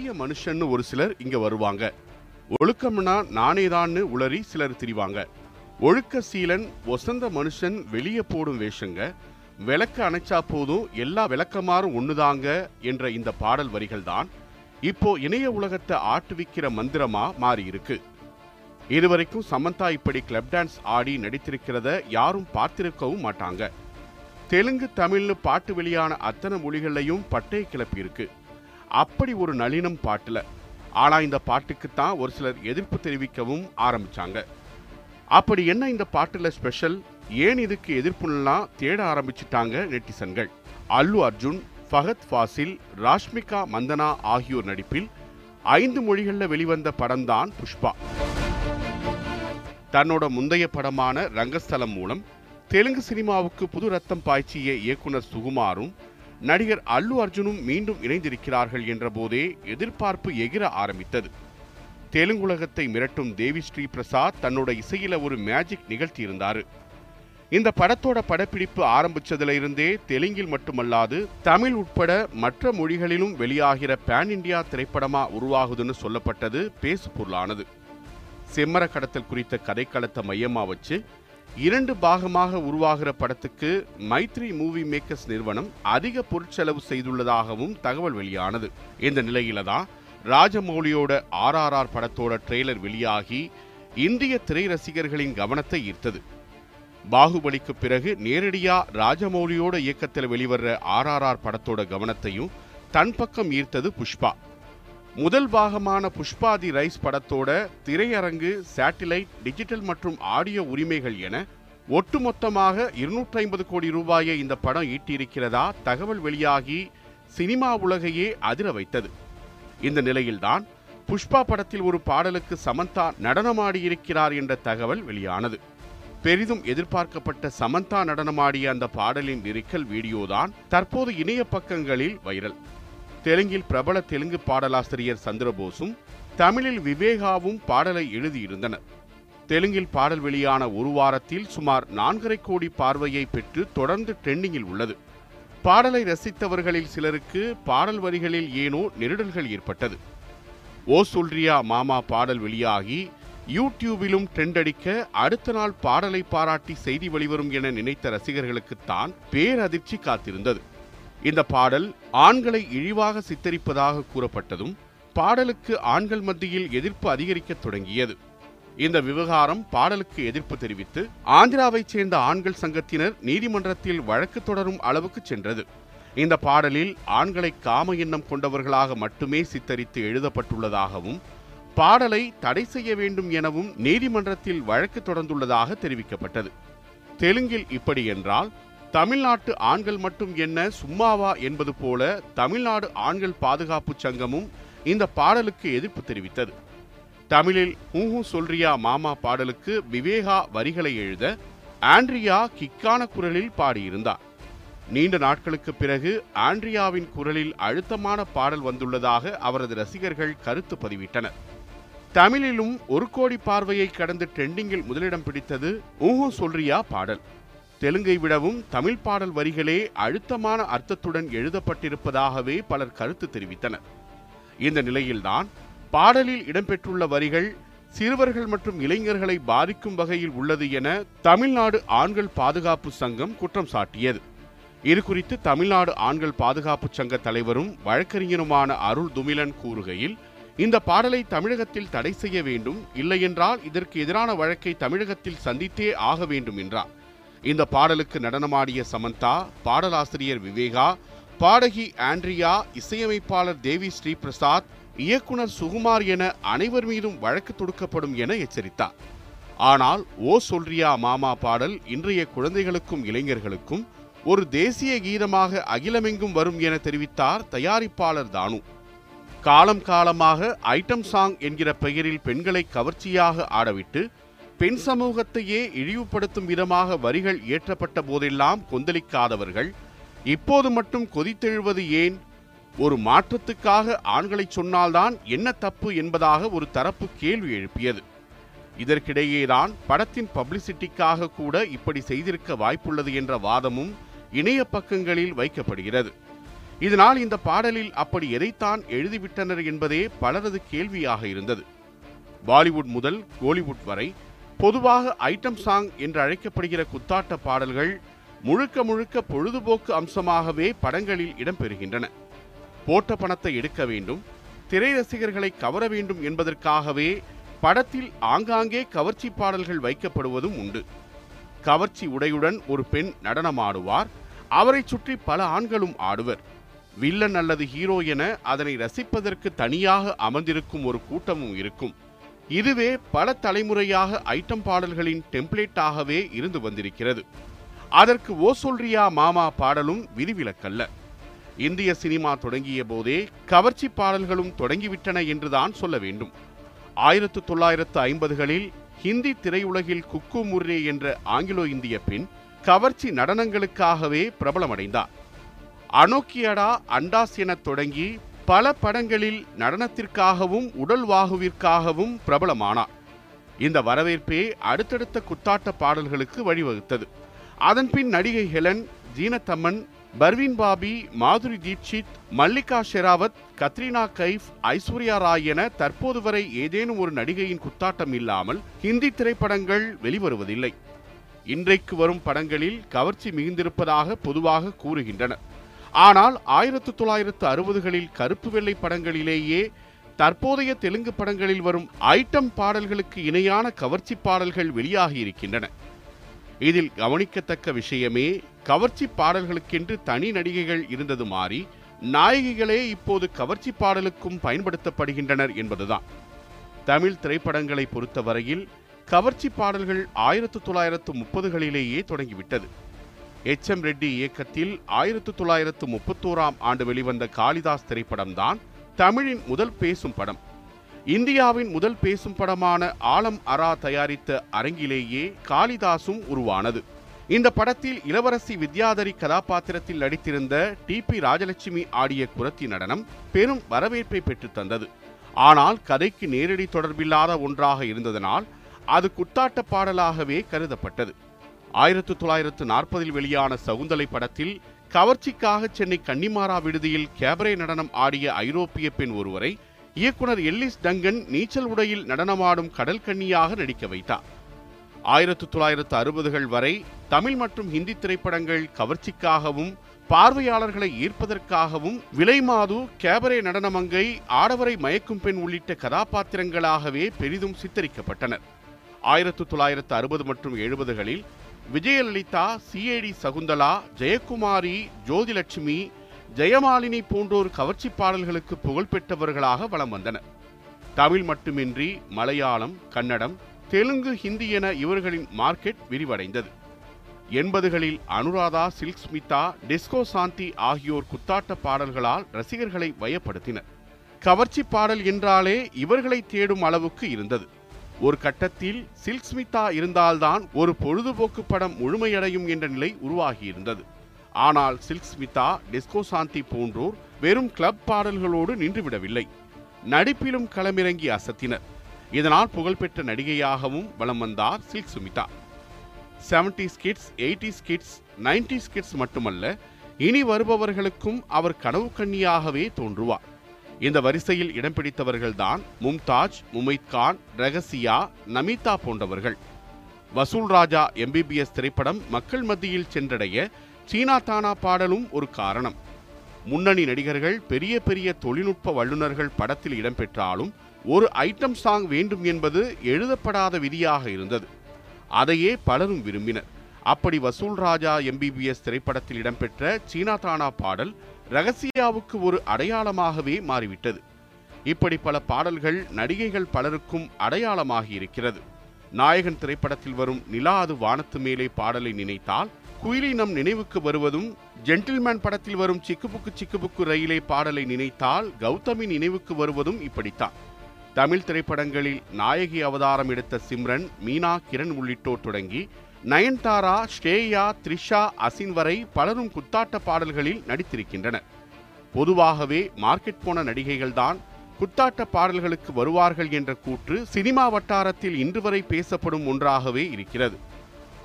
பெரிய மனுஷன்னு ஒரு சிலர் இங்க வருவாங்க. ஒழுக்கம்னா நானேதான்னு உளறி சிலர் திரிவாங்க. ஒழுக்க சீலன் ஒசந்த மனுஷன் வெளியே போடும் வேஷங்க. விளக்க அணைச்சா போதும் எல்லா விளக்கமாறும் ஒண்ணுதாங்க என்ற இந்த பாடல் வரிகள் தான் இப்போ இணைய உலகத்தை ஆட்டுவிக்கிற மந்திரமா மாறி இருக்கு. இதுவரைக்கும் சமந்தா இப்படி கிளப் டான்ஸ் ஆடி நடித்திருக்கிறத யாரும் பார்த்திருக்கவும் மாட்டாங்க. தெலுங்கு தமிழ்னு பாட்டு வெளியான அத்தனை மொழிகள்லையும் பட்டை கிளப்பியிருக்கு. அப்படி ஒரு நளினம் பாட்டில் ஆனால் இந்த பாட்டுக்கு தான் ஒரு சிலர் எதிர்ப்பு தெரிவிக்கவும் ஆரம்பிச்சாங்க. அப்படி என்ன இந்த பாட்டுல ஸ்பெஷல்? ஏன் இதுக்கு எதிர்ப்புலாம் தேட ஆரம்பிச்சிட்டாங்க நெட்டிசன்கள். அல்லு அர்ஜுன் ஃபஹத் ஃபாசில் ராஷ்மிகா மந்தனா ஆகியோர் நடிப்பில் ஐந்து மொழிகளில் வெளிவந்த படம்தான் புஷ்பா. தன்னோட முந்தைய படமான ரங்கஸ்தலம் மூலம் தெலுங்கு சினிமாவுக்கு புது ரத்தம் பாய்ச்சிய இயக்குனர் சுகுமாரும் நடிகர் அல்லு அர்ஜுனும் மீண்டும் இணைந்திருக்கிறார்கள் என்ற போதே எதிர்பார்ப்பு எகிர ஆரம்பித்தது. தெலுங்குலகத்தை மிரட்டும் தேவி ஸ்ரீ பிரசாத் தன்னோட இசையில ஒரு மேஜிக் நிகழ்த்தியிருந்தாரு இந்த படத்தோட படப்பிடிப்பு ஆரம்பிச்சதுல இருந்தே தெலுங்கில் மட்டுமல்லாது தமிழ் உட்பட மற்ற மொழிகளிலும் வெளியாகிற பேன் இண்டியா திரைப்படமா உருவாகுதுன்னு சொல்லப்பட்டது பேசு பொருளானது செம்மர கடத்தல் குறித்த கதைக்களத்தை மையமா வச்சு இரண்டு பாகமாக உருவாகிற படத்துக்கு மைத்ரி மூவி மேக்கர்ஸ் நிறுவனம் அதிக பொருட்செலவு செய்துள்ளதாகவும் தகவல் வெளியானது. இந்த நிலையில தான் ராஜமௌலியோட ஆர்ஆர்ஆர் படத்தோட ட்ரெய்லர் வெளியாகி இந்திய திரை ரசிகர்களின் கவனத்தை ஈர்த்தது. பாகுபலிக்கு பிறகு நேரடியா ராஜமௌலியோட இயக்கத்தில் வெளிவர்ற ஆர்ஆர்ஆர் படத்தோட கவனத்தையும் தன் பக்கம் ஈர்த்தது புஷ்பா. முதல் பாகமான புஷ்பாதி ரைஸ் படத்தோட திரையரங்கு சேட்டிலைட் டிஜிட்டல் மற்றும் ஆடியோ உரிமைகள் என ஒட்டுமொத்தமாக இருநூற்றி ஐம்பது கோடி ரூபாயை இந்த படம் ஈட்டியிருக்கிறதா தகவல் வெளியாகி சினிமா உலகையே அதிர வைத்தது. இந்த நிலையில்தான் புஷ்பா படத்தில் ஒரு பாடலுக்கு சமந்தா நடனமாடியிருக்கிறார் என்ற தகவல் வெளியானது. பெரிதும் எதிர்பார்க்கப்பட்ட சமந்தா நடனமாடிய அந்த பாடலின் லிரிக்கல் வீடியோதான் தற்போது இணைய பக்கங்களில் வைரல். தெலுங்கில் பிரபல தெலுங்கு பாடலாசிரியர் சந்திரபோஸும் தமிழில் விவேகாவும் பாடலை எழுதியிருந்தனர். தெலுங்கில் பாடல் வெளியான ஒரு வாரத்தில் சுமார் நான்கரை கோடி பார்வையை பெற்று தொடர்ந்து ட்ரெண்டிங்கில் உள்ளது. பாடலை ரசித்தவர்களில் சிலருக்கு பாடல் வரிகளில் ஏனோ நெருடல்கள் ஏற்பட்டது. ஓ சொல்றியா மாமா பாடல் வெளியாகி யூடியூபிலும் ட்ரெண்ட் அடிக்க அடுத்த நாள் பாடலை பாராட்டி செய்தி வெளிவரும் என நினைத்த ரசிகர்களுக்குத்தான் பேரதிர்ச்சி காத்திருந்தது. இந்த பாடல் ஆண்களை இழிவாக சித்தரிப்பதாக கூறப்பட்டதும் பாடலுக்கு ஆண்கள் மத்தியில் எதிர்ப்பு அதிகரிக்கத் தொடங்கியது. இந்த விவகாரம் பாடலுக்கு எதிர்ப்பு தெரிவித்து ஆந்திராவைச் சேர்ந்த ஆண்கள் சங்கத்தினர் நீதிமன்றத்தில் வழக்கு தொடரும் அளவுக்கு சென்றது. இந்த பாடலில் ஆண்களை காம எண்ணம் கொண்டவர்களாக மட்டுமே சித்தரித்து எழுதப்பட்டுள்ளதாகவும் பாடலை தடை செய்ய வேண்டும் எனவும் நீதிமன்றத்தில் வழக்கு தொடர்ந்துள்ளதாக தெரிவிக்கப்பட்டது. தெலுங்கில் இப்படி என்றால் தமிழ்நாட்டு ஆண்கள் மட்டும் என்ன சும்மாவா என்பது போல தமிழ்நாடு ஆண்கள் பாதுகாப்பு சங்கமும் இந்த பாடலுக்கு எதிர்ப்பு தெரிவித்தது. தமிழில் ஹூஹூ சொல்றியா மாமா பாடலுக்கு விவேகா வரிகளை எழுத ஆண்ட்ரியா கிக்கான குரலில் பாடியிருந்தார். நீண்ட நாட்களுக்கு பிறகு ஆண்ட்ரியாவின் குரலில் அழுத்தமான பாடல் வந்துள்ளதாக அவரது ரசிகர்கள் கருத்து பதிவிட்டனர். தமிழிலும் ஒரு கோடி பார்வையை கடந்து ட்ரெண்டிங்கில் முதலிடம் பிடித்தது ஊஹூ சொல்றியா பாடல். தெலுங்கை விடவும் தமிழ் பாடல் வரிகளே அழுத்தமான அர்த்தத்துடன் எழுதப்பட்டிருப்பதாகவே பலர் கருத்து தெரிவித்தனர். இந்த நிலையில்தான் பாடலில் இடம்பெற்றுள்ள வரிகள் சிறுவர்கள் மற்றும் இளைஞர்களை பாதிக்கும் வகையில் உள்ளது என தமிழ்நாடு ஆண்கள் பாதுகாப்பு சங்கம் குற்றம் சாட்டியது. இது குறித்து தமிழ்நாடு ஆண்கள் பாதுகாப்பு சங்க தலைவரும் வழக்கறிஞருமான அருள் துமிலன் கூறுகையில் இந்த பாடலை தமிழகத்தில் தடை செய்ய வேண்டும் இல்லையென்றால் இதற்கு எதிரான வழக்கை தமிழகத்தில் சந்தித்தே ஆக வேண்டும் என்றார். இந்த பாடலுக்கு நடனமாடிய சமந்தா பாடலாசிரியர் விவேகா பாடகி ஆண்ட்ரியா இசையமைப்பாளர் தேவி ஸ்ரீ பிரசாத் இயக்குனர் சுகுமார் என அனைவர் மீதும் வழக்கு தொடுக்கப்படும் என எச்சரித்தார். ஆனால் ஓ சொல்றியா மாமா பாடல் இன்றைய குழந்தைகளுக்கும் இளைஞர்களுக்கும் ஒரு தேசிய கீதமாக அகிலமெங்கும் வரும் என தெரிவித்தார் தயாரிப்பாளர் தானு. காலம் காலமாக ஐட்டம் சாங் என்கிற பெயரில் பெண்களை கவர்ச்சியாக ஆடவிட்டு பெண் சமூகத்தையே இழிவுபடுத்தும் விதமாக வரிகள் இயற்றப்பட்ட போதெல்லாம் கொந்தளிக்காதவர்கள் இப்போது மட்டும் கொதித்தெழுவது ஏன்? ஒரு மாற்றத்துக்காக ஆண்களை சொன்னால்தான் என்ன தப்பு என்பதாக ஒரு தரப்பு கேள்வி எழுப்பியது. இதற்கிடையேதான் படத்தின் பப்ளிசிட்டிக்காக கூட இப்படி செய்திருக்க வாய்ப்புள்ளது என்ற வாதமும் இணைய பக்கங்களில் வைக்கப்படுகிறது. இதனால் இந்த பாடலில் அப்படி எதைத்தான் எழுதிவிட்டனர் என்பதே பலரது கேள்வியாக இருந்தது. பாலிவுட் முதல் கோலிவுட் வரை பொதுவாக ஐட்டம் சாங் என்று அழைக்கப்படுகிற குத்தாட்ட பாடல்கள் முழுக்க முழுக்க பொழுதுபோக்கு அம்சமாகவே படங்களில் இடம்பெறுகின்றன. போட்ட பணத்தை எடுக்க வேண்டும் திரை ரசிகர்களை கவர வேண்டும் என்பதற்காகவே படத்தில் ஆங்காங்கே கவர்ச்சி பாடல்கள் வைக்கப்படுவதும் உண்டு. கவர்ச்சி உடையுடன் ஒரு பெண் நடனமாடுவார் அவரை சுற்றி பல ஆண்களும் ஆடுவர். வில்லன் அல்லது ஹீரோ என அதனை ரசிப்பதற்கு தனியாக அமர்ந்திருக்கும் ஒரு கூட்டமும் இருக்கும். இதுவே பல தலைமுறையாக ஐட்டம் பாடல்களின் டெம்ப்ளேட்டாகவே இருந்து வந்திருக்கிறது. அதற்கு ஓ சொல்றியா மாமா பாடலும் விதிவிலக்கல்ல. இந்திய சினிமா தொடங்கிய போதே கவர்ச்சி பாடல்களும் தொடங்கிவிட்டன என்றுதான் சொல்ல வேண்டும். ஆயிரத்து தொள்ளாயிரத்து ஐம்பதுகளில் ஹிந்தி திரையுலகில் குக்கு முர்ரே என்ற ஆங்கிலோ இந்திய பெண் கவர்ச்சி நடனங்களுக்காகவே பிரபலமடைந்தார். அனோக்கியடா அண்டாஸ் என தொடங்கி பல படங்களில் நடனத்திற்காகவும் உடல் வாகுவிற்காகவும் பிரபலமானார். இந்த வரவேற்பே அடுத்தடுத்த குத்தாட்ட பாடல்களுக்கு வழிவகுத்தது. அதன்பின் நடிகை ஹெலன் ஜீனத்தம்மன் பர்வீன் பாபி மாதுரி தீட்சித் மல்லிகா ஷெராவத் கத்ரீனா கைஃப் ஐஸ்வர்யா ராய் என தற்போது வரை ஏதேனும் ஒரு நடிகையின் குத்தாட்டம் இல்லாமல் ஹிந்தி திரைப்படங்கள் வெளிவருவதில்லை. இன்றைக்கு வரும் படங்களில் கவர்ச்சி மிகுந்திருப்பதாக பொதுவாக கூறுகின்றனர். ஆனால் ஆயிரத்து தொள்ளாயிரத்து அறுபதுகளில் கருப்பு வெள்ளை படங்களிலேயே தற்போதைய தெலுங்கு படங்களில் வரும் ஐட்டம் பாடல்களுக்கு இணையான கவர்ச்சி பாடல்கள் வெளியாகி இருக்கின்றன இதில் கவனிக்கத்தக்க விஷயமே கவர்ச்சி பாடல்களுக்கென்று தனி நடிகைகள் இருந்தது மாறி நாயகிகளே இப்போது கவர்ச்சி பாடலுக்கும் பயன்படுத்தப்படுகின்றனர் என்பதுதான். தமிழ் திரைப்படங்களை பொறுத்தவரையில் கவர்ச்சி பாடல்கள் ஆயிரத்து தொள்ளாயிரத்து முப்பதுகளிலேயே தொடங்கிவிட்டது. எச் எம் ரெட்டி இயக்கத்தில் ஆயிரத்து தொள்ளாயிரத்து முப்பத்தோராம் ஆண்டு வெளிவந்த காளிதாஸ் திரைப்படம்தான் தமிழின் முதல் பேசும் படம். இந்தியாவின் முதல் பேசும் படமான ஆலம் அரா தயாரித்த அரங்கிலேயே காளிதாசும் உருவானது. இந்த படத்தில் இளவரசி வித்யாதரி கதாபாத்திரத்தில் நடித்திருந்த டி பி ராஜலட்சுமி ஆடிய குரத்தி நடனம் பெரும் வரவேற்பை பெற்றுத் தந்தது. ஆனால் கதைக்கு நேரடி தொடர்பில்லாத ஒன்றாக இருந்ததனால் அது குத்தாட்ட பாடலாகவே கருதப்பட்டது. ஆயிரத்து தொள்ளாயிரத்து நாற்பதில் வெளியான சகுந்தலை படத்தில் கவர்ச்சிக்காக சென்னை கன்னிமாரா விடுதியில் கேபரே நடனம் ஆடிய ஐரோப்பிய பெண் ஒருவரை இயக்குனர் எல்லிஸ் டங்கன் நீச்சல் உடையில் நடனமாடும் கடல் கன்னியாக நடிக்க வைத்தார். ஆயிரத்து தொள்ளாயிரத்து அறுபதுகள் வரை தமிழ் மற்றும் ஹிந்தி திரைப்படங்கள் கவர்ச்சிக்காகவும் பார்வையாளர்களை ஈர்ப்பதற்காகவும் விலைமாது கேபரே நடனமங்கை ஆடவரை மயக்கும் பெண் உள்ளிட்ட கதாபாத்திரங்களாகவே பெரிதும் சித்தரிக்கப்பட்டனர். ஆயிரத்து தொள்ளாயிரத்து அறுபது மற்றும் எழுபதுகளில் விஜயலலிதா சிஏடி சகுந்தலா ஜெயக்குமாரி ஜோதிலட்சுமி ஜெயமாலினி போன்றோர் கவர்ச்சி பாடல்களுக்கு புகழ்பெற்றவர்களாக வலம் வந்தனர். தமிழ் மட்டுமின்றி மலையாளம் கன்னடம் தெலுங்கு ஹிந்தி என இவர்களின் மார்க்கெட் விரிவடைந்தது. எண்பதுகளில் அனுராதா சில்க் ஸ்மிதா டிஸ்கோ சாந்தி ஆகியோர் குத்தாட்ட பாடல்களால் ரசிகர்களை வயப்படுத்தினர். கவர்ச்சி பாடல் என்றாலே இவர்களை தேடும் அளவுக்கு இருந்தது. ஒரு கட்டத்தில் சில்க் ஸ்மிதா இருந்தால்தான் ஒரு பொழுதுபோக்கு படம் முழுமையடையும் என்ற நிலை உருவாகியிருந்தது. ஆனால் சில்க் ஸ்மிதா டிஸ்கோ சாந்தி போன்றோர் வெறும் கிளப் பாடல்களோடு நின்றுவிடவில்லை. நடிப்பிலும் களமிறங்கி அசத்தினர். இதனால் புகழ்பெற்ற நடிகையாகவும் வலம் வந்தார் Silk Smitha seventies kids eighties kids nineties kids மட்டுமல்ல இனி வருபவர்களுக்கும் அவர் கனவு கண்ணியாகவே தோன்றுவார். இந்த வரிசையில் இடம் பிடித்தவர்கள்தான் மும்தாஜ் முமைத் கான் ரகசியா நமிதா போன்றவர்கள். வசூல் ராஜா எம்பிபிஎஸ் திரைப்படம் மக்கள் மத்தியில் சென்றடைய சீனா தானா பாடலும் ஒரு காரணம். முன்னணி நடிகர்கள் பெரிய பெரிய தொழில்நுட்ப வல்லுநர்கள் படத்தில் இடம்பெற்றாலும் ஒரு ஐட்டம் சாங் வேண்டும் என்பது எழுதப்படாத விதியாக இருந்தது. அதையே பலரும் விரும்பினர். அப்படி வசூல் ராஜா எம்பிபிஎஸ் திரைப்படத்தில் இடம்பெற்ற சீனா தானா பாடல் ரகசியாவுக்கு ஒரு அடையாளமாகவே மாறிவிட்டது. இப்படி பல பாடல்கள் நடிகைகள் பலருக்கும் அடையாளமாகி இருக்கிறது. நாயகன் திரைப்படத்தில் வரும் நிலாது வானத்து மேலே பாடலை நினைத்தால் குயிலி நம் நினைவுக்கு வருவதும் ஜென்டில்மேன் படத்தில் வரும் சிக்குபுக்கு சிக்குபுக்கு ரயிலே பாடலை நினைத்தால் கௌதமி நினைவுக்கு வருவதும் இப்படித்தான். தமிழ் திரைப்படங்களில் நாயகி அவதாரம் எடுத்த சிம்ரன் மீனா கிரண் உள்ளிட்டோர் தொடங்கி நயன்தாரா ஸ்ரேயா த்ரிஷா அசின் வரை பலரும் குத்தாட்ட பாடல்களில் நடித்திருக்கின்றனர். பொதுவாகவே மார்க்கெட் போன நடிகைகள்தான் குத்தாட்ட பாடல்களுக்கு வருவார்கள் என்ற கூற்று சினிமா வட்டாரத்தில் இன்று வரை பேசப்படும் ஒன்றாகவே இருக்கிறது.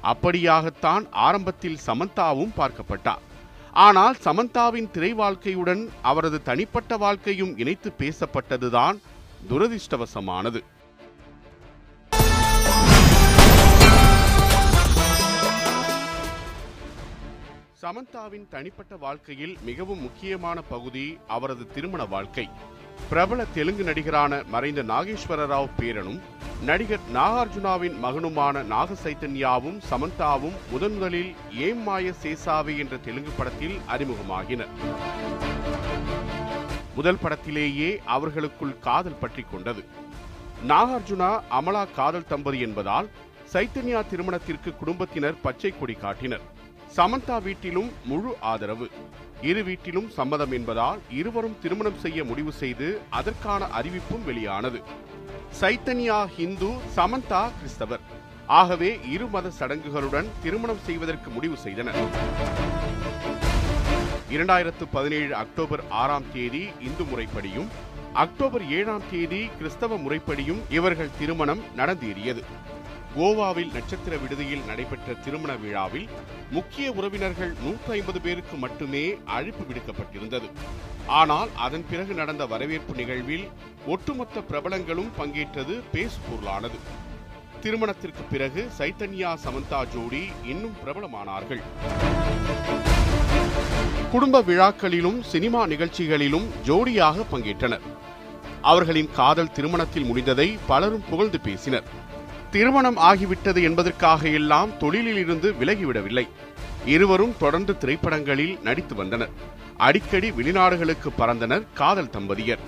அப்படியாகத்தான் ஆரம்பத்தில் சமந்தாவும் பார்க்கப்பட்டார். ஆனால் சமந்தாவின் திரை வாழ்க்கையுடன் அவரது தனிப்பட்ட வாழ்க்கையும் இணைத்து பேசப்பட்டதுதான் துரதிர்ஷ்டவசமானது. சமந்தாவின் தனிப்பட்ட வாழ்க்கையில் மிகவும் முக்கியமான பகுதி அவரது திருமண வாழ்க்கை. பிரபல தெலுங்கு நடிகரான மறைந்த நாகேஸ்வர ராவ் பேரனும் நடிகர் நாகார்ஜுனாவின் மகனுமான நாக சைத்தன்யாவும் சமந்தாவும் முதன்முதலில் ஏம் மாய சேசாவி என்ற தெலுங்கு படத்தில் அறிமுகமாகினர். முதல் படத்திலேயே அவர்களுக்குள் காதல் பற்றிக் கொண்டது. நாகார்ஜுனா அமலா காதல் தம்பதி என்பதால் சைத்தன்யா திருமணத்திற்கு குடும்பத்தினர் பச்சை கொடி காட்டினர். சமந்தா வீட்டிலும் முழு ஆதரவு. இரு வீட்டிலும் சம்மதம் என்பதால் இருவரும் திருமணம் செய்ய முடிவு செய்து அதற்கான அறிவிப்பும் வெளியானது. சைத்தன்யா ஹிந்து சமந்தா கிறிஸ்தவர். ஆகவே இரு மத சடங்குகளுடன் திருமணம் செய்வதற்கு முடிவு செய்தனர். இரண்டாயிரத்து பதினேழு அக்டோபர் ஆறாம் தேதி இந்து முறைப்படியும் அக்டோபர் ஏழாம் தேதி கிறிஸ்தவ முறைப்படியும் இவர்கள் திருமணம் நடந்தேறியது. கோவாவில் நட்சத்திர விடுதியில் நடைபெற்ற திருமண விழாவில் முக்கிய உறவினர்கள் நூற்றி ஐம்பது பேருக்கு மட்டுமே அழைப்பு விடுக்கப்பட்டிருந்தது. ஆனால் அதன் பிறகு நடந்த வரவேற்பு நிகழ்வில் ஒட்டுமொத்த பிரபலங்களும் பங்கேற்றது பேசு பொருளானது. திருமணத்திற்கு பிறகு சைத்தன்யா சமந்தா ஜோடி இன்னும் பிரபலமானார்கள். குடும்ப விழாக்களிலும் சினிமா நிகழ்ச்சிகளிலும் ஜோடியாக பங்கேற்றனர். அவர்களின் காதல் திருமணத்தில் முடிந்ததை பலரும் புகழ்ந்து பேசினர். திருமணம் ஆகிவிட்டது என்பதற்காக எல்லாம் தொழிலில் இருந்து விலகிவிடவில்லை. இருவரும் தொடர்ந்து திரைப்படங்களில் நடித்து வந்தனர். அடிக்கடி வெளிநாடுகளுக்கு பறந்தனர் காதல் தம்பதியர்.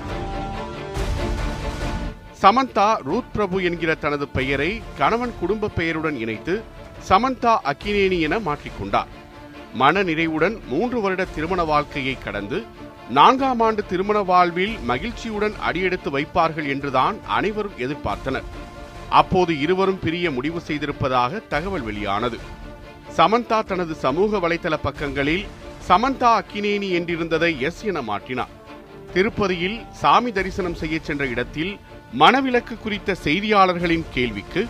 சமந்தா ரூத் பிரபு என்கிற தனது பெயரை கணவன் குடும்ப பெயருடன் இணைத்து சமந்தா அக்கினேனி என மாற்றிக்கொண்டார் மன நிறைவுடன் மூன்று வருட திருமண வாழ்க்கையை கடந்து நான்காம் ஆண்டு திருமண வாழ்வில் மகிழ்ச்சியுடன் அடியெடுத்து வைப்பார்கள் என்றுதான் அனைவரும் எதிர்பார்த்தனர். அப்போது இருவரும் பிரிய முடிவு செய்திருப்பதாக தகவல் வெளியானது. சமந்தா தனது சமூக வலைதள பக்கங்களில் சமந்தா அக்கினேனி என்றிருந்ததை எஸ் என மாற்றினார். திருப்பதியில் சாமி தரிசனம் செய்ய சென்ற இடத்தில் மனவிலக்கு குறித்த செய்தியாளர்களின் கேள்விக்கு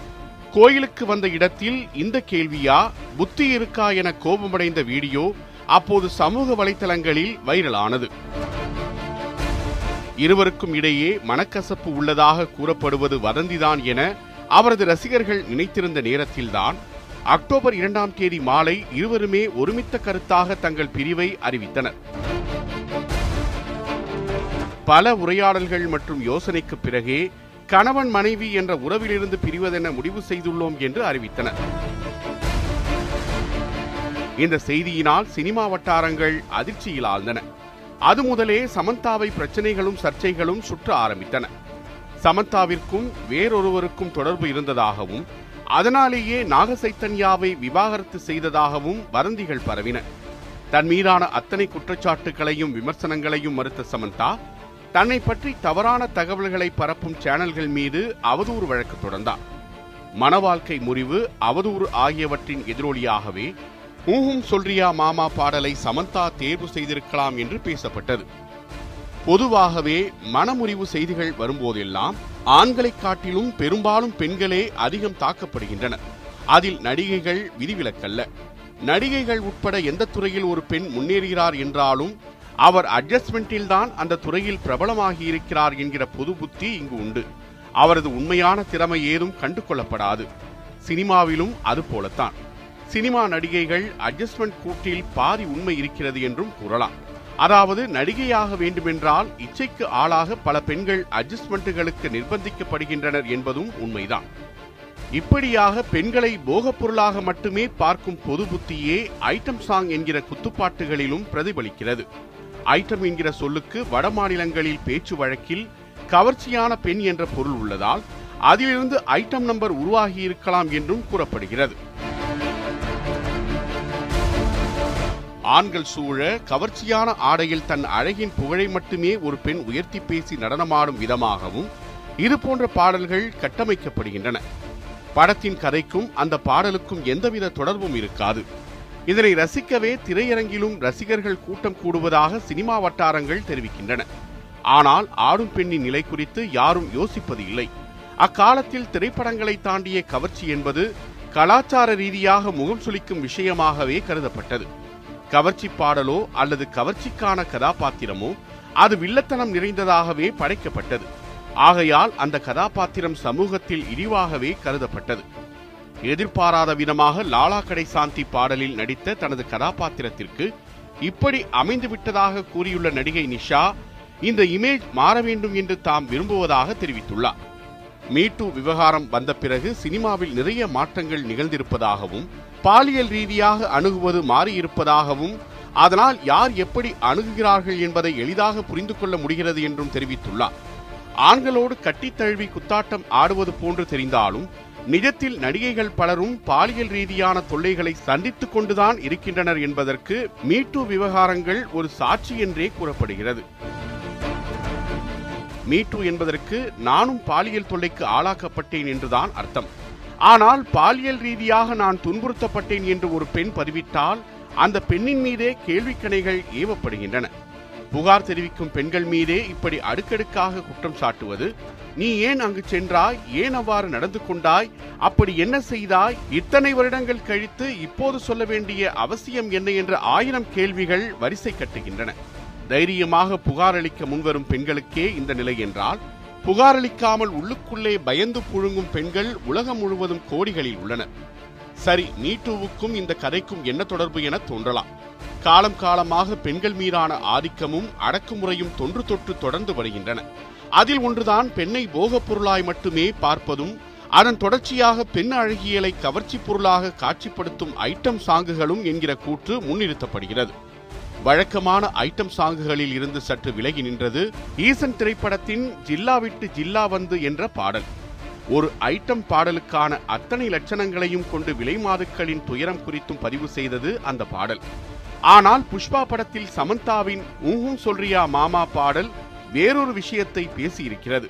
கோயிலுக்கு வந்த இடத்தில் இந்த கேள்வியா புத்தி இருக்கா? என கோபமடைந்த வீடியோ அப்போது சமூக வலைதளங்களில் வைரலானது. இருவருக்கும் இடையே மனக்கசப்பு உள்ளதாக கூறப்படுவது வதந்திதான் என அவரது ரசிகர்கள் நினைத்திருந்த நேரத்தில்தான் அக்டோபர் இரண்டாம் தேதி மாலை இருவருமே ஒருமித்த கருத்தாக தங்கள் பிரிவை அறிவித்தனர். பல உரையாடல்கள் மற்றும் யோசனைக்கு பிறகே கணவன் மனைவி என்ற உறவிலிருந்து பிரிவதென முடிவு செய்துள்ளோம் என்று அறிவித்தனர். இந்த செய்தியினால் சினிமா வட்டாரங்கள் அதிர்ச்சியில் ஆழ்ந்தன. அது முதலே சமந்தாவை பிரச்சனைகளும் சர்ச்சைகளும் சுற்ற ஆரம்பித்தன. சமந்தாவிற்கும் வேறொருவருக்கும் தொடர்பு இருந்ததாகவும் அதனாலேயே நாகசைத்தன்யாவை விவாகரத்து செய்ததாகவும் வதந்திகள் பரவின. தன் மீதான அத்தனை குற்றச்சாட்டுகளையும் விமர்சனங்களையும் மறுத்த சமந்தா தன்னை பற்றி தவறான தகவல்களை பரப்பும் சேனல்கள் மீது அவதூறு வழக்கு தொடர்ந்தார் மனவாழ்க்கை முறிவு அவதூறு ஆகியவற்றின் எதிரொலியாகவே ஊஹும் சொல்றியா மாமா பாடலை சமந்தா தேர்வு செய்திருக்கலாம் என்று பேசப்பட்டது. பொதுவாகவே மனமுறிவு செய்திகள் வரும்போதெல்லாம் ஆண்களை காட்டிலும் பெரும்பாலும் பெண்களே அதிகம் தாக்கப்படுகின்றனர். அதில் நடிகைகள் விதிவிலக்கல்ல. நடிகைகள் உட்பட எந்த துறையில் ஒரு பெண் முன்னேறுகிறார் என்றாலும் அவர் அட்ஜஸ்ட்மெண்டில் தான் அந்த துறையில் பிரபலமாகி இருக்கிறார் என்கிற பொது புத்தி இங்கு உண்டு. அவரது உண்மையான திறமை ஏதும் கண்டு கொள்ளப்படாது சினிமாவிலும் அது போலத்தான். சினிமா நடிகைகள் அட்ஜஸ்ட்மெண்ட் கூட்டில் பாதி உண்மை இருக்கிறது என்றும் கூறலாம். அதாவது நடிகையாக வேண்டுமென்றால் இச்சைக்கு ஆளாக பல பெண்கள் அட்ஜஸ்ட்மெண்ட்டுகளுக்கு நிர்பந்திக்கப்படுகின்றனர் என்பதும் உண்மைதான். இப்படியாக பெண்களை போகப் பொருளாக மட்டுமே பார்க்கும் பொது புத்தியே ஐட்டம் சாங் என்கிற குத்துப்பாட்டுகளிலும் பிரதிபலிக்கிறது. ஐட்டம் என்கிற சொல்லுக்கு வட மாநிலங்களில் பேச்சு வழக்கில் கவர்ச்சியான பெண் என்ற பொருள் உள்ளதால் அதிலிருந்து ஐட்டம் நம்பர் உருவாகியிருக்கலாம் என்றும் கூறப்படுகிறது. ஆண்கள் சூழ கவர்ச்சியான ஆடையில் தன் அழகின் புகழை மட்டுமே ஒரு பெண் உயர்த்தி பேசி நடனமாடும் விதமாகவும் இது போன்ற பாடல்கள் கட்டமைக்கப்படுகின்றன. படத்தின் கதைக்கும் அந்த பாடலுக்கும் எந்தவித தொடர்பும் இருக்காது. இதனை ரசிக்கவே திரையரங்கிலும் ரசிகர்கள் கூட்டம் கூடுவதாக சினிமா வட்டாரங்கள் தெரிவிக்கின்றன. ஆனால் ஆடும் பெண்ணின் நிலை குறித்து யாரும் யோசிப்பது இல்லை. அக்காலத்தில் திரைப்படங்களை தாண்டிய கவர்ச்சி என்பது கலாச்சார ரீதியாக முகம் சுளிக்கும் விஷயமாகவே கருதப்பட்டது. கவர்ச்சி பாடலோ அல்லது கவர்ச்சிக்கான கதாபாத்திரமோ அது வில்லத்தனம் நிறைந்ததாகவே படைக்கப்பட்டது. ஆகையால் அந்த கதாபாத்திரம் சமூகத்தில் இழிவாகவே கருதப்பட்டது. எதிர்பாராத விதமாக லாலா கடை சாந்தி பாடலில் நடித்த தனது கதாபாத்திரத்திற்கு இப்படி அமைந்து விட்டதாக கூறியுள்ள நடிகை நிஷா இந்த இமேஜ் மாற வேண்டும் என்று தாம் விரும்புவதாக தெரிவித்துள்ளார். மீட்டு விவகாரம் வந்த பிறகு சினிமாவில் நிறைய மாற்றங்கள் நிகழ்ந்திருப்பதாகவும் பாலியல் ரீதியாக அணுகுவது மாறியிருப்பதாகவும் அதனால் யார் எப்படி அணுகுகிறார்கள் என்பதை எளிதாக புரிந்து கொள்ள முடிகிறது என்றும் தெரிவித்துள்ளார். ஆண்களோடு கட்டித்தழுவி குத்தாட்டம் ஆடுவது போன்று தெரிந்தாலும் நிஜத்தில் நடிகைகள் பலரும் பாலியல் ரீதியான தொல்லைகளை சந்தித்துக் கொண்டுதான் இருக்கின்றனர் என்பதற்கு மீட்டு விவகாரங்கள் ஒரு சாட்சி என்றே கூறப்படுகிறது. மீட்டு என்பதற்கு நானும் பாலியல் தொல்லைக்கு ஆளாக்கப்பட்டேன் என்றுதான் அர்த்தம். ஆனால் பாலியல் ரீதியாக நான் துன்புறுத்தப்பட்டேன் என்று ஒரு பெண் பதிவிட்டால் அந்த பெண்ணின் மீதே கேள்விக்கணைகள் ஏவப்படுகின்றன. புகார் தெரிவிக்கும் பெண்கள் மீதே இப்படி அடுக்கடுக்காக குற்றம் சாட்டுவது நீ ஏன் அங்கு சென்றாய் ஏன் அவ்வாறு நடந்து கொண்டாய் அப்படி என்ன செய்தாய் இத்தனை வருடங்கள் கழித்து இப்போது சொல்ல வேண்டிய அவசியம் என்ன என்ற ஆயிரம் கேள்விகள் வரிசை கட்டுகின்றன. தைரியமாக புகார் அளிக்க முன்வரும் பெண்களுக்கே இந்த நிலை என்றால் புகாரளிக்காமல் உள்ளுக்குள்ளே பயந்து புழுங்கும் பெண்கள் உலகம் முழுவதும் கோடிகளில் உள்ளனர் சரி மீட்டூவுக்கும் இந்த கதைக்கும் என்ன தொடர்பு என தோன்றலாம். காலம் காலமாக பெண்கள் மீதான ஆதிக்கமும் அடக்குமுறையும் தொன்று தொற்று தொடர்ந்து வருகின்றன. அதில் ஒன்றுதான் பெண்ணை போகப் பொருளாய் மட்டுமே பார்ப்பதும் அதன் தொடர்ச்சியாக பெண் அழகியலை கவர்ச்சி பொருளாக காட்சிப்படுத்தும் ஐட்டம் சாங்குகளும் என்கிற கூற்று முன்னிறுத்தப்படுகிறது. வழக்கமான ஐட்டம் சாங்குகளில் இருந்து சற்று விலகி நின்றது ஈசன் திரைப்படத்தின் ஜில்லா விட்டு ஜில்லா வந்து என்ற பாடல். ஒரு ஐட்டம் பாடலுக்கான அத்தனை லட்சணங்களையும் கொண்டு விலை மாதுக்களின் துயரம் குறித்தும் பதிவு செய்தது அந்த பாடல். ஆனால் புஷ்பா படத்தில் சமந்தாவின் ஊஹும் சொல்றியா மாமா பாடல் வேறொரு விஷயத்தை பேசியிருக்கிறது.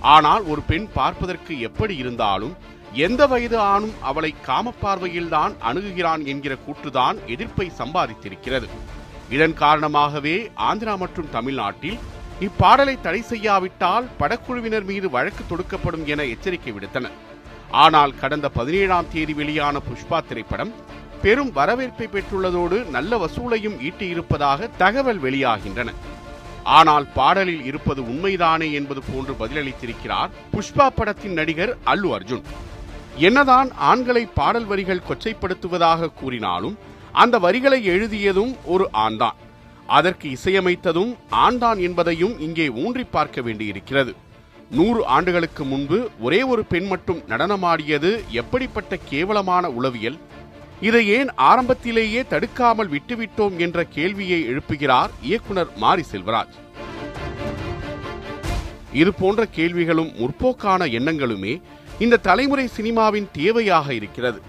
ஆனால் ஒரு பெண் பார்ப்பதற்கு எப்படி இருந்தாலும் எந்த வயது ஆணும் அவளை காமப்பார்வையில்தான் அணுகுகிறான் என்கிற கூற்றுதான் எதிர்ப்பை சம்பாதித்திருக்கிறது. இதன் காரணமாகவே ஆந்திரா மற்றும் தமிழ்நாட்டில் இப்பாடலை தடை செய்யாவிட்டால் படக்குழுவினர் மீது வழக்கு தொடுக்கப்படும் என எச்சரிக்கை விடுத்தனர். ஆனால் கடந்த பதினேழாம் தேதி வெளியான புஷ்பா திரைப்படம் பெரும் வரவேற்பை பெற்றுள்ளதோடு நல்ல வசூலையும் ஈட்டியிருப்பதாக தகவல் வெளியாகின்றன. ஆனால் பாடலில் இருப்பது உண்மைதானே என்பது போன்று பதிலளித்திருக்கிறார் புஷ்பா படத்தின் நடிகர் அல்லு அர்ஜுன். என்னதான் ஆண்களை பாடல் வரிகள் கொச்சைப்படுத்துவதாக கூறினாலும் அந்த வரிகளை எழுதியதும் ஒரு ஆண்தான். அதற்கு இசையமைத்ததும் ஆண்டான் என்பதையும் இங்கே ஊன்றி பார்க்க வேண்டியிருக்கிறது. நூறு ஆண்டுகளுக்கு முன்பு ஒரே ஒரு பெண் மட்டும் நடனமாடியது எப்படிப்பட்ட கேவலமான உளவியல்? இதை ஏன் ஆரம்பத்திலேயே தடுக்காமல் விட்டுவிட்டோம் என்ற கேள்வியை எழுப்புகிறார் இயக்குனர் மாரி செல்வராஜ். இது போன்ற கேள்விகளும் முற்போக்கான எண்ணங்களுமே இந்த தலைமுறை சினிமாவின் தேவையாக இருக்கிறது.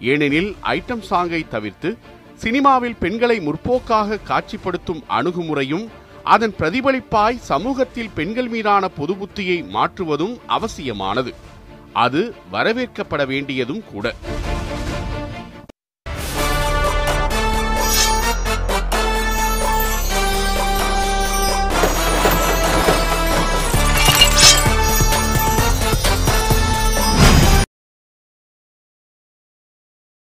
ஏனெனில் ஐட்டம் சாங்கை தவிர்த்து சினிமாவில் பெண்களை முற்போக்காக காட்சிப்படுத்தும் அணுகுமுறையும் அதன் பிரதிபலிப்பாய் சமூகத்தில் பெண்கள் மீதான பொது புத்தியை மாற்றுவதும் அவசியமானது. அது வரவேற்கப்பட வேண்டியதும் கூட.